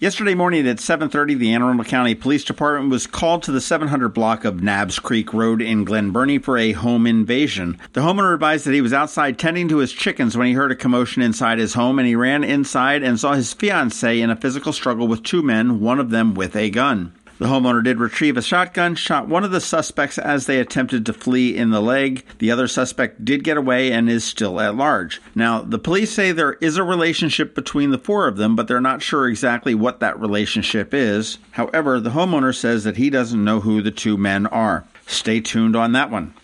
Yesterday morning at 7:30, the Anne Arundel County Police Department was called to the 700 block of Nabbs Creek Road in Glen Burnie for a home invasion. The homeowner advised that he was outside tending to his chickens when he heard a commotion inside his home and he ran inside and saw his fiancee in a physical struggle with two men, one of them with a gun. The homeowner did retrieve a shotgun, shot one of the suspects as they attempted to flee in the leg. The other suspect did get away and is still at large. Now, the police say there is a relationship between the four of them, but they're not sure exactly what that relationship is. However, the homeowner says that he doesn't know who the two men are. Stay tuned on that one.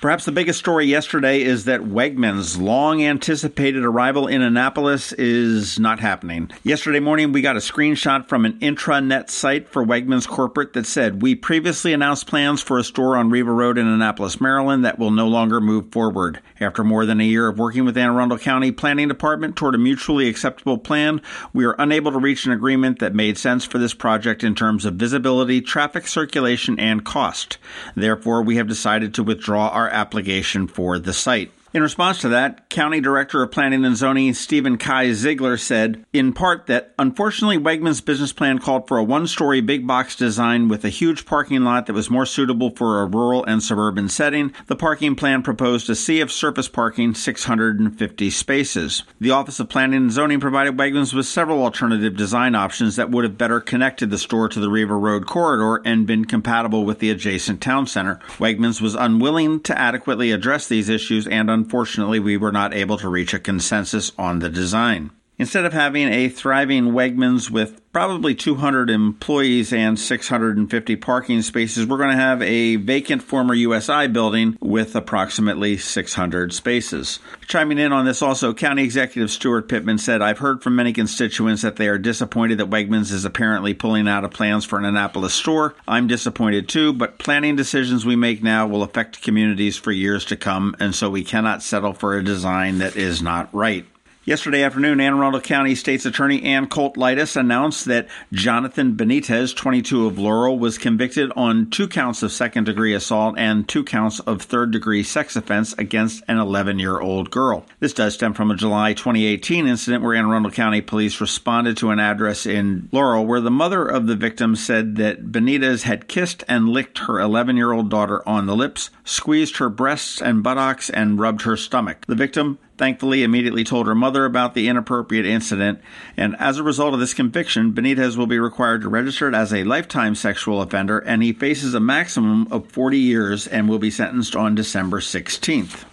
Perhaps the biggest story yesterday is that Wegmans' long anticipated arrival in Annapolis is not happening. Yesterday morning, we got a screenshot from an intranet site for Wegmans Corporate that said, We previously announced plans for a store on Riva Road in Annapolis, Maryland that will no longer move forward. After more than a year of working with Anne Arundel County Planning Department toward a mutually acceptable plan, we are unable to reach an agreement that made sense for this project in terms of visibility, traffic circulation, and cost. Therefore, we have decided to withdraw our application for the site. In response to that, County Director of Planning and Zoning Stephen Kaii-Ziegler said, in part, that unfortunately Wegmans' business plan called for a one story big box design with a huge parking lot that was more suitable for a rural and suburban setting. The parking plan proposed a sea of surface parking, 650 spaces. The Office of Planning and Zoning provided Wegmans with several alternative design options that would have better connected the store to the Riva Road corridor and been compatible with the adjacent town center. Wegmans was unwilling to adequately address these issues and unfortunately, we were not able to reach a consensus on the design. Instead of having a thriving Wegmans with probably 200 employees and 650 parking spaces, we're going to have a vacant former USI building with approximately 600 spaces. Chiming in on this also, County Executive Steuart Pittman said, I've heard from many constituents that they are disappointed that Wegmans is apparently pulling out of plans for an Annapolis store. I'm disappointed too, but planning decisions we make now will affect communities for years to come, and so we cannot settle for a design that is not right. Yesterday afternoon, Anne Arundel County State's Attorney Anne Colt Leitess announced that Jonathan Benitez, 22 of Laurel, was convicted on two counts of second degree assault and two counts of third degree sex offense against an 11 year old girl. This does stem from a July 2018 incident where Anne Arundel County police responded to an address in Laurel where the mother of the victim said that Benitez had kissed and licked her 11 year old daughter on the lips, squeezed her breasts and buttocks, and rubbed her stomach. The victim thankfully immediately told her mother about the inappropriate incident, and as a result of this conviction, Benitez will be required to register as a lifetime sexual offender, and he faces a maximum of 40 years and will be sentenced on December 16th.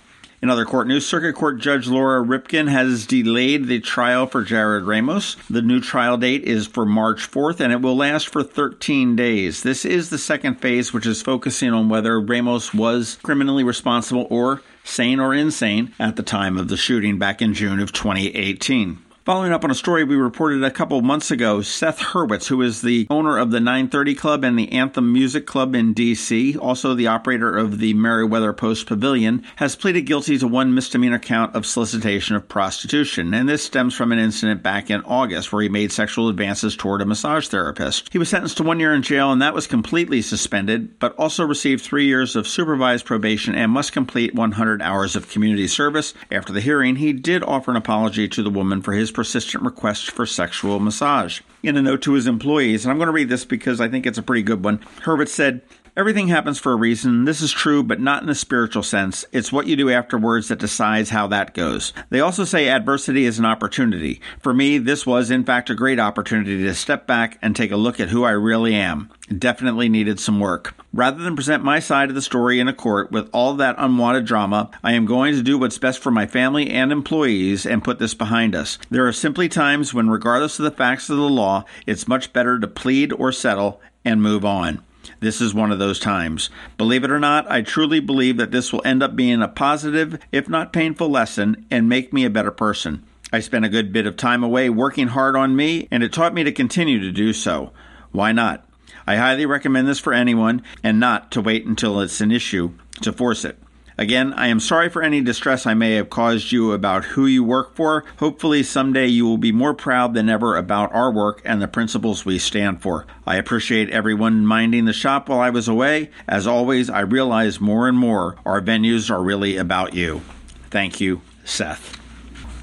In other court news, Circuit Court Judge Laura Ripken has delayed the trial for Jarrod Ramos. The new trial date is for March 4th and it will last for 13 days. This is the second phase, which is focusing on whether Ramos was criminally responsible or sane or insane at the time of the shooting back in June of 2018. Following up on a story we reported a couple months ago, Seth Hurwitz, who is the owner of the 930 Club and the Anthem Music Club in D.C., also the operator of the Merriweather Post Pavilion, has pleaded guilty to one misdemeanor count of solicitation of prostitution. And this stems from an incident back in August where he made sexual advances toward a massage therapist. He was sentenced to one year in jail and that was completely suspended, but also received three years of supervised probation and must complete 100 hours of community service. After the hearing, he did offer an apology to the woman for his persistent requests for sexual massage. In a note to his employees, and I'm going to read this because I think it's a pretty good one, Hurwitz said, Everything happens for a reason. This is true, but not in a spiritual sense. It's what you do afterwards that decides how that goes. They also say adversity is an opportunity. For me, this was, in fact, a great opportunity to step back and take a look at who I really am. Definitely needed some work. Rather than present my side of the story in a court with all that unwanted drama, I am going to do what's best for my family and employees and put this behind us. There are simply times when, regardless of the facts of the law, it's much better to plead or settle and move on. This is one of those times. Believe it or not, I truly believe that this will end up being a positive, if not painful, lesson and make me a better person. I spent a good bit of time away working hard on me, and it taught me to continue to do so. Why not? I highly recommend this for anyone and not to wait until it's an issue to force it. Again, I am sorry for any distress I may have caused you about who you work for. Hopefully, someday you will be more proud than ever about our work and the principles we stand for. I appreciate everyone minding the shop while I was away. As always, I realize more and more our venues are really about you. Thank you, Seth.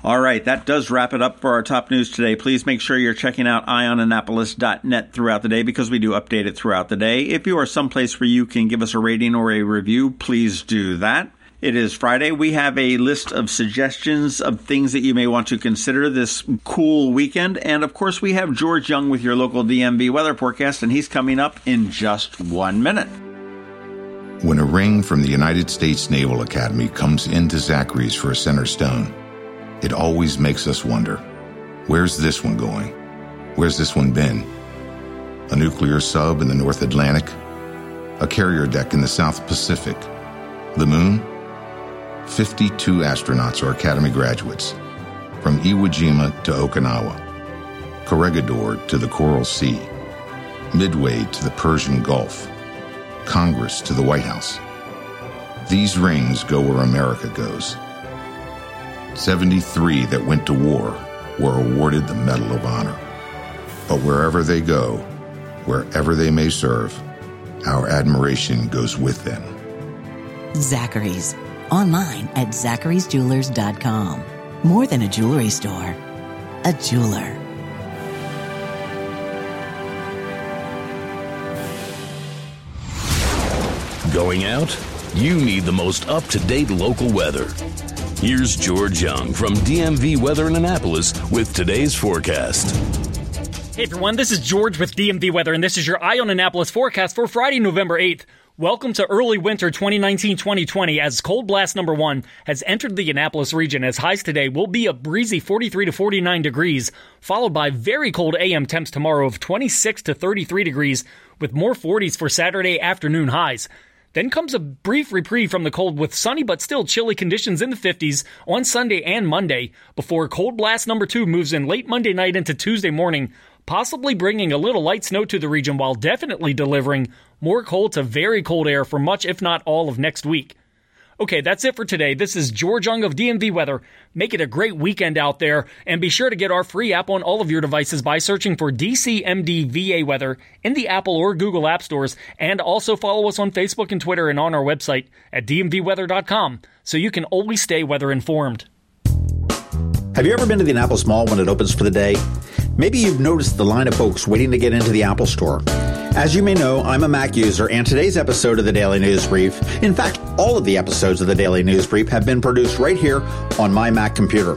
All right, that does wrap it up for our top news today. Please make sure you're checking out eyeonannapolis.net throughout the day because we do update it throughout the day. If you are someplace where you can give us a rating or a review, please do that. It is Friday. We have a list of suggestions of things that you may want to consider this cool weekend. And of course, we have George Young with your local DMV weather forecast, and he's coming up in just one minute. When a ring from the United States Naval Academy comes into Zachary's for a center stone, it always makes us wonder where's this one going? Where's this one been? A nuclear sub in the North Atlantic? A carrier deck in the South Pacific? The moon? 52 astronauts are Academy graduates, from Iwo Jima to Okinawa, Corregidor to the Coral Sea, Midway to the Persian Gulf, Congress to the White House. These rings go where America goes. 73 that went to war were awarded the Medal of Honor. But wherever they go, wherever they may serve, our admiration goes with them. Zachary's, online at zacharysjewelers.com. More than a jewelry store, a jeweler. Going out? You need the most up to date local weather. Here's George Young from DMV Weather in Annapolis with today's forecast. Hey everyone, this is George with DMV Weather, and this is your Eye on Annapolis forecast for Friday, November 8th. Welcome to early winter 2019-2020 as cold blast number one has entered the Annapolis region as highs today will be a breezy 43 to 49 degrees, followed by very cold AM temps tomorrow of 26 to 33 degrees with more 40s for Saturday afternoon highs. Then comes a brief reprieve from the cold with sunny but still chilly conditions in the 50s on Sunday and Monday before cold blast number two moves in late Monday night into Tuesday morning, possibly bringing a little light snow to the region while definitely delivering more cold to very cold air for much, if not all, of next week. Okay, that's it for today. This is George Young of DMV Weather. Make it a great weekend out there, and be sure to get our free app on all of your devices by searching for DCMD VA Weather in the Apple or Google App Stores, and also follow us on Facebook and Twitter and on our website at dmvweather.com so you can always stay weather informed. Have you ever been to the Annapolis Mall when it opens for the day? Maybe you've noticed the line of folks waiting to get into the Apple Store. As you may know, I'm a Mac user, and today's episode of the Daily News Brief, in fact, all of the episodes of the Daily News Brief have been produced right here on my Mac computer.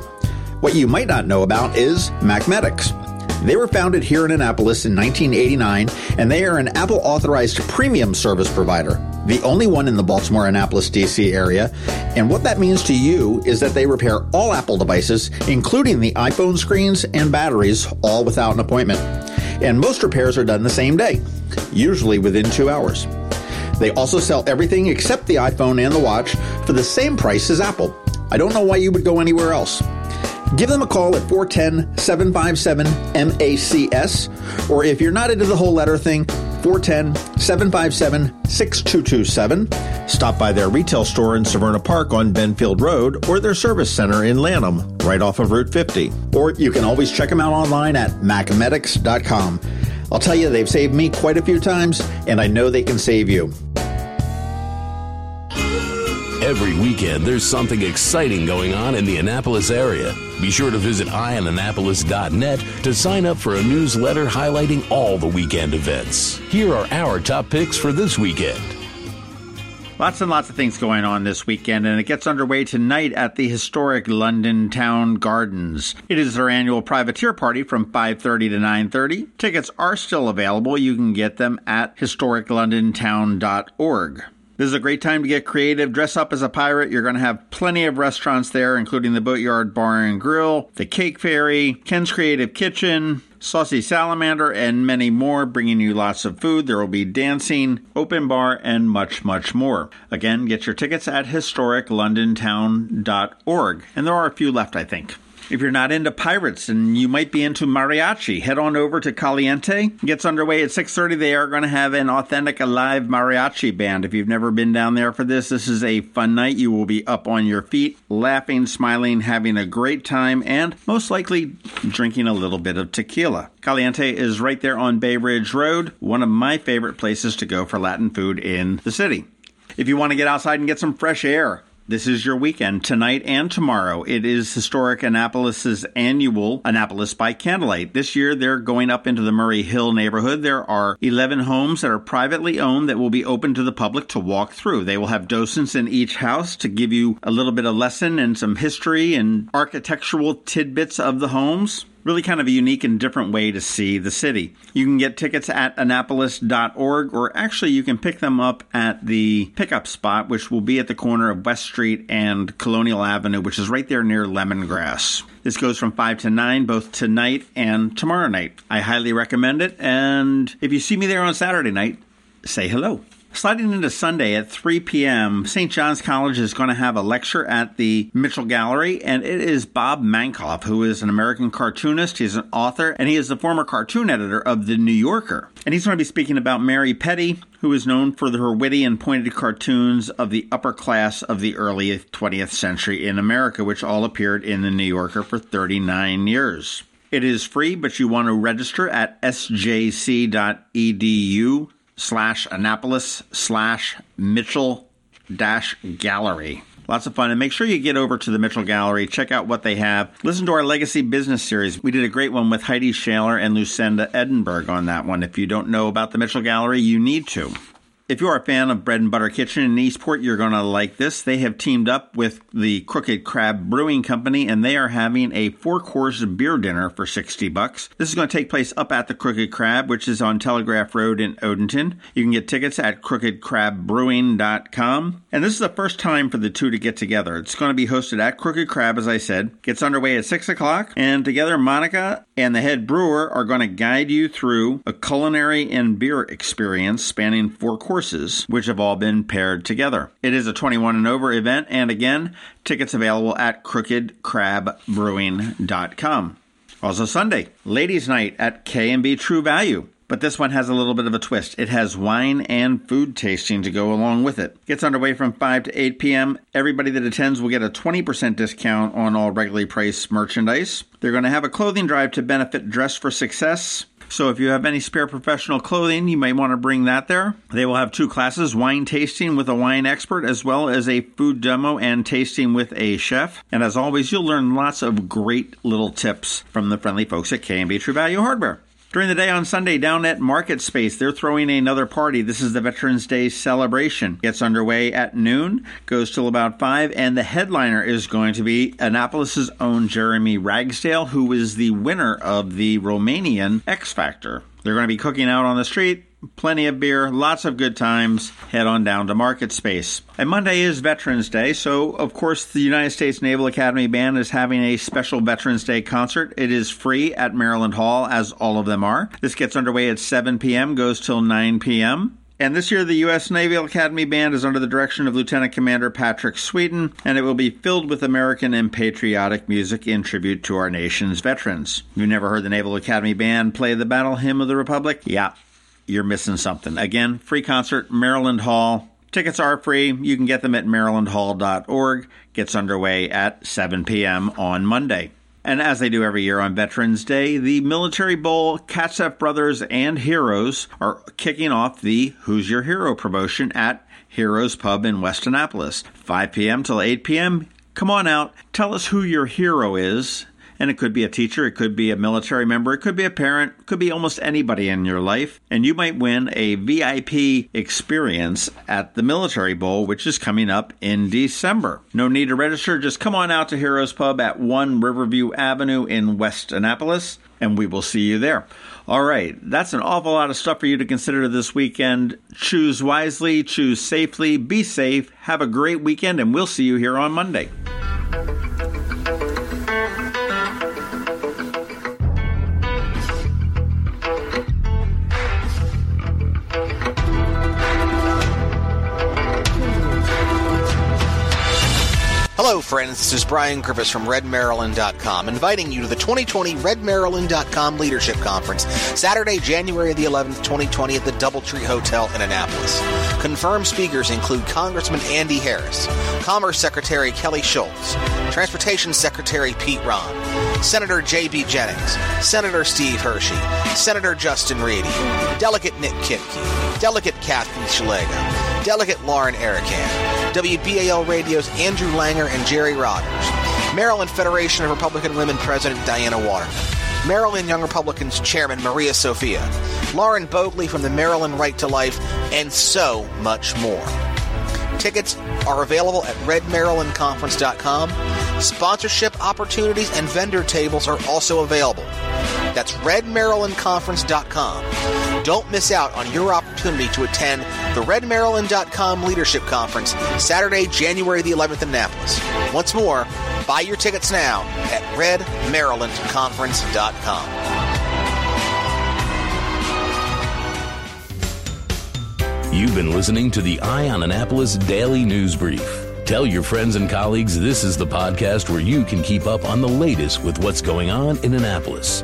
What you might not know about is MacMedics. They were founded here in Annapolis in 1989, and they are an Apple authorized premium service provider, the only one in the Baltimore Annapolis DC area. And what that means to you is that they repair all Apple devices, including the iPhone screens and batteries, all without an appointment. And most repairs are done the same day, usually within two hours. They also sell everything except the iPhone and the watch for the same price as Apple. I don't know why you would go anywhere else. Give them a call at 410 757 MACS, or if you're not into the whole letter thing, 410 757 6227. Stop by their retail store in Severna Park on Benfield Road or their service center in Lanham, right off of Route 50. Or you can always check them out online at macmedics.com. I'll tell you, they've saved me quite a few times, and I know they can save you. Every weekend, there's something exciting going on in the Annapolis area. Be sure to visit eyeonannapolis.net to sign up for a newsletter highlighting all the weekend events. Here are our top picks for this weekend. Lots and lots of things going on this weekend, and it gets underway tonight at the historic London Town Gardens. It is their annual privateer party from 5:30 to 9:30. Tickets are still available. You can get them at historiclondontown.org. This is a great time to get creative. Dress up as a pirate. You're going to have plenty of restaurants there, including the Boatyard Bar and Grill, the Cake Fairy, Ken's Creative Kitchen, Saucy Salamander, and many more, bringing you lots of food. There will be dancing, open bar, and much, much more. Again, get your tickets at historiclondontown.org. And there are a few left, I think. If you're not into pirates and you might be into mariachi, head on over to Caliente. It gets underway at 6:30. They are going to have an authentic live mariachi band. If you've never been down there for this, this is a fun night. You will be up on your feet, laughing, smiling, having a great time, and most likely drinking a little bit of tequila. Caliente is right there on Bay Ridge Road, one of my favorite places to go for Latin food in the city. If you want to get outside and get some fresh air, this is your weekend, tonight and tomorrow. It is Historic Annapolis's annual Annapolis by Candlelight. This year, they're going up into the Murray Hill neighborhood. There are 11 homes that are privately owned that will be open to the public to walk through. They will have docents in each house to give you a little bit of lesson and some history and architectural tidbits of the homes really kind of a unique and different way to see the city. You can get tickets at annapolis.org, or actually, you can pick them up at the pickup spot, which will be at the corner of West Street and Colonial Avenue, which is right there near Lemongrass. This goes from 5 to 9, both tonight and tomorrow night. I highly recommend it, and if you see me there on Saturday night, say hello. Sliding into Sunday at 3 p.m., St. John's College is going to have a lecture at the Mitchell Gallery, and it is Bob Mankoff, who is an American cartoonist. He's an author, and he is the former cartoon editor of The New Yorker. And he's going to be speaking about Mary Petty, who is known for her witty and pointed cartoons of the upper class of the early 20th century in America, which all appeared in The New Yorker for 39 years. It is free, but you want to register at sjc.edu slash Annapolis slash Mitchell dash gallery. Lots of fun. And make sure you get over to the Mitchell Gallery, check out what they have. Listen to our Legacy Business Series. We did a great one with Hydee Schaller and Lucinda Edinberg on that one. If you don't know about the Mitchell Gallery, you need to. If you're a fan of Bread and Butter Kitchen in Eastport, you're going to like this. They have teamed up with the Crooked Crab Brewing Company and they are having a four-course beer dinner for 60 bucks. This is going to take place up at the Crooked Crab, which is on Telegraph Road in Odenton. You can get tickets at crookedcrabbrewing.com. And this is the first time for the two to get together. It's going to be hosted at Crooked Crab, as I said. Gets underway at 6 o'clock. And together, Monica and the head brewer are going to guide you through a culinary and beer experience spanning four courses courses, which have all been paired together. It is a 21 and over event, and again, tickets available at crookedcrabbrewing.com. Also Sunday, Ladies Night at K&B True Value. But this one has a little bit of a twist. It has wine and food tasting to go along with it. Gets underway from 5 to 8 p.m. Everybody that attends will get a 20% discount on all regularly priced merchandise. They're going to have a clothing drive to benefit Dress for Success. So if you have any spare professional clothing, you might want to bring that there. They will have two classes, wine tasting with a wine expert as well as a food demo and tasting with a chef. And as always, you'll learn lots of great little tips from the friendly folks at K&B True Value Hardware. During the day on Sunday, down at Market Space, they're throwing another party. This is the Veterans Day celebration. Gets underway at noon, goes till about 5, and the headliner is going to be Annapolis's own Jeremy Ragsdale, who is the winner of the Romanian X Factor. They're going to be cooking out on the street, plenty of beer, lots of good times. Head on down to Market Space. And Monday is Veterans Day, so of course the United States Naval Academy Band is having a special Veterans Day concert. It is free at Maryland Hall, as all of them are. This gets underway at 7 p.m., goes till 9 p.m. And this year, the U.S. Naval Academy Band is under the direction of Lieutenant Commander Patrick Sweeten, and it will be filled with American and patriotic music in tribute to our nation's veterans. You never heard the Naval Academy Band play the Battle Hymn of the Republic? Yeah, you're missing something. Again, free concert, Maryland Hall. Tickets are free. You can get them at marylandhall.org. Gets underway at 7 p.m. on Monday. And as they do every year on Veterans Day, the Military Bowl, Katcef Brothers, and Heroes are kicking off the Who's Your Hero promotion at Heroes Pub in West Annapolis. 5 p.m. till 8 p.m. Come on out, tell us who your hero is, and it could be a teacher, it could be a military member, it could be a parent, it could be almost anybody in your life. And you might win a VIP experience at the Military Bowl, which is coming up in December. No need to register, just come on out to Heroes Pub at 1 Riverview Avenue in West Annapolis, and we will see you there. All right, that's an awful lot of stuff for you to consider this weekend. Choose wisely, choose safely, be safe, have a great weekend, and we'll see you here on Monday. This is Brian Griffiths from RedMaryland.com, inviting you to the 2020 RedMaryland.com Leadership Conference, Saturday, January the 11th, 2020, at the Doubletree Hotel in Annapolis. Confirmed speakers include Congressman Andy Harris, Commerce Secretary Kelly Schulz, Transportation Secretary Pete Rahn, Senator J.B. Jennings, Senator Steve Hershey, Senator Justin Ready, Delegate Nick Kipke, Delegate Kathy Szeliga, Delegate Lauren Arikan, WBAL Radio's Andrew Langer and Jerry Rogers, Maryland Federation of Republican Women President Diana Waterman, Maryland Young Republicans Chairman Maria Sophia, Lauren Bogley from the Maryland Right to Life, and so much more. Tickets are available at redmarylandconference.com. Sponsorship opportunities and vendor tables are also available. That's redmarylandconference.com. Don't miss out on your opportunity to attend the redmaryland.com Leadership Conference Saturday, January the 11th in Annapolis. Once more, buy your tickets now at redmarylandconference.com. You've been listening to the Eye on Annapolis Daily News Brief. Tell your friends and colleagues this is the podcast where you can keep up on the latest with what's going on in Annapolis.